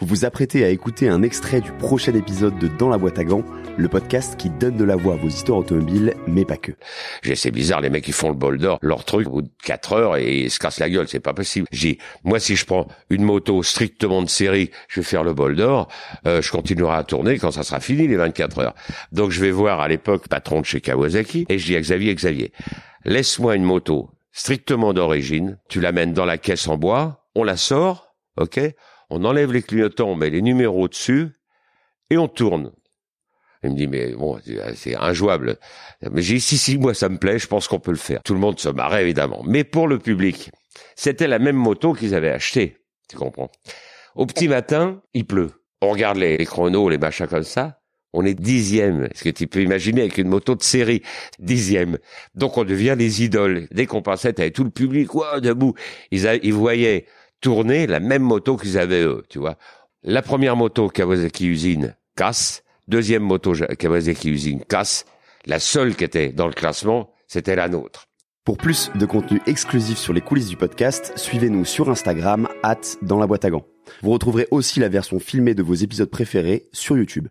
Vous vous apprêtez à écouter un extrait du prochain épisode de Dans la boîte à gants, le podcast qui donne de la voix à vos histoires automobiles, mais pas que. J'ai, c'est bizarre, les mecs qui font le bol d'or, leur truc, au bout de 4 heures, et ils se cassent la gueule, c'est pas possible. J'ai, moi, si je prends une moto strictement de série, je vais faire le bol d'or, euh, je continuerai à tourner quand ça sera fini, les 24 heures. Donc je vais voir à l'époque, patron de chez Kawasaki, et je dis à Xavier, Xavier, laisse-moi une moto strictement d'origine, tu l'amènes dans la caisse en bois, on la sort, ok? On enlève les clignotants, on met les numéros dessus et on tourne. Il me dit mais bon c'est injouable. Mais j'ai dit si si moi ça me plaît, je pense qu'on peut le faire. Tout le monde se marrait évidemment. Mais pour le public, c'était la même moto qu'ils avaient achetée. Tu comprends Au petit matin, il pleut. On regarde les, chronos, les machins comme ça. On est dixième. Est-ce que tu peux imaginer avec une moto de série? Dixième Donc on devient les idoles. Dès qu'on passait, t'avais tout le public, ouais, debout. Ils, ils voyaient tourner la même moto qu'ils avaient eux, tu vois. La première moto Kawasaki Usine casse, deuxième moto Kawasaki Usine casse, la seule qui était dans le classement, c'était la nôtre. Pour plus de contenu exclusif sur les coulisses du podcast, suivez-nous sur Instagram, at dans la boîte à gants. Vous retrouverez aussi la version filmée de vos épisodes préférés sur YouTube.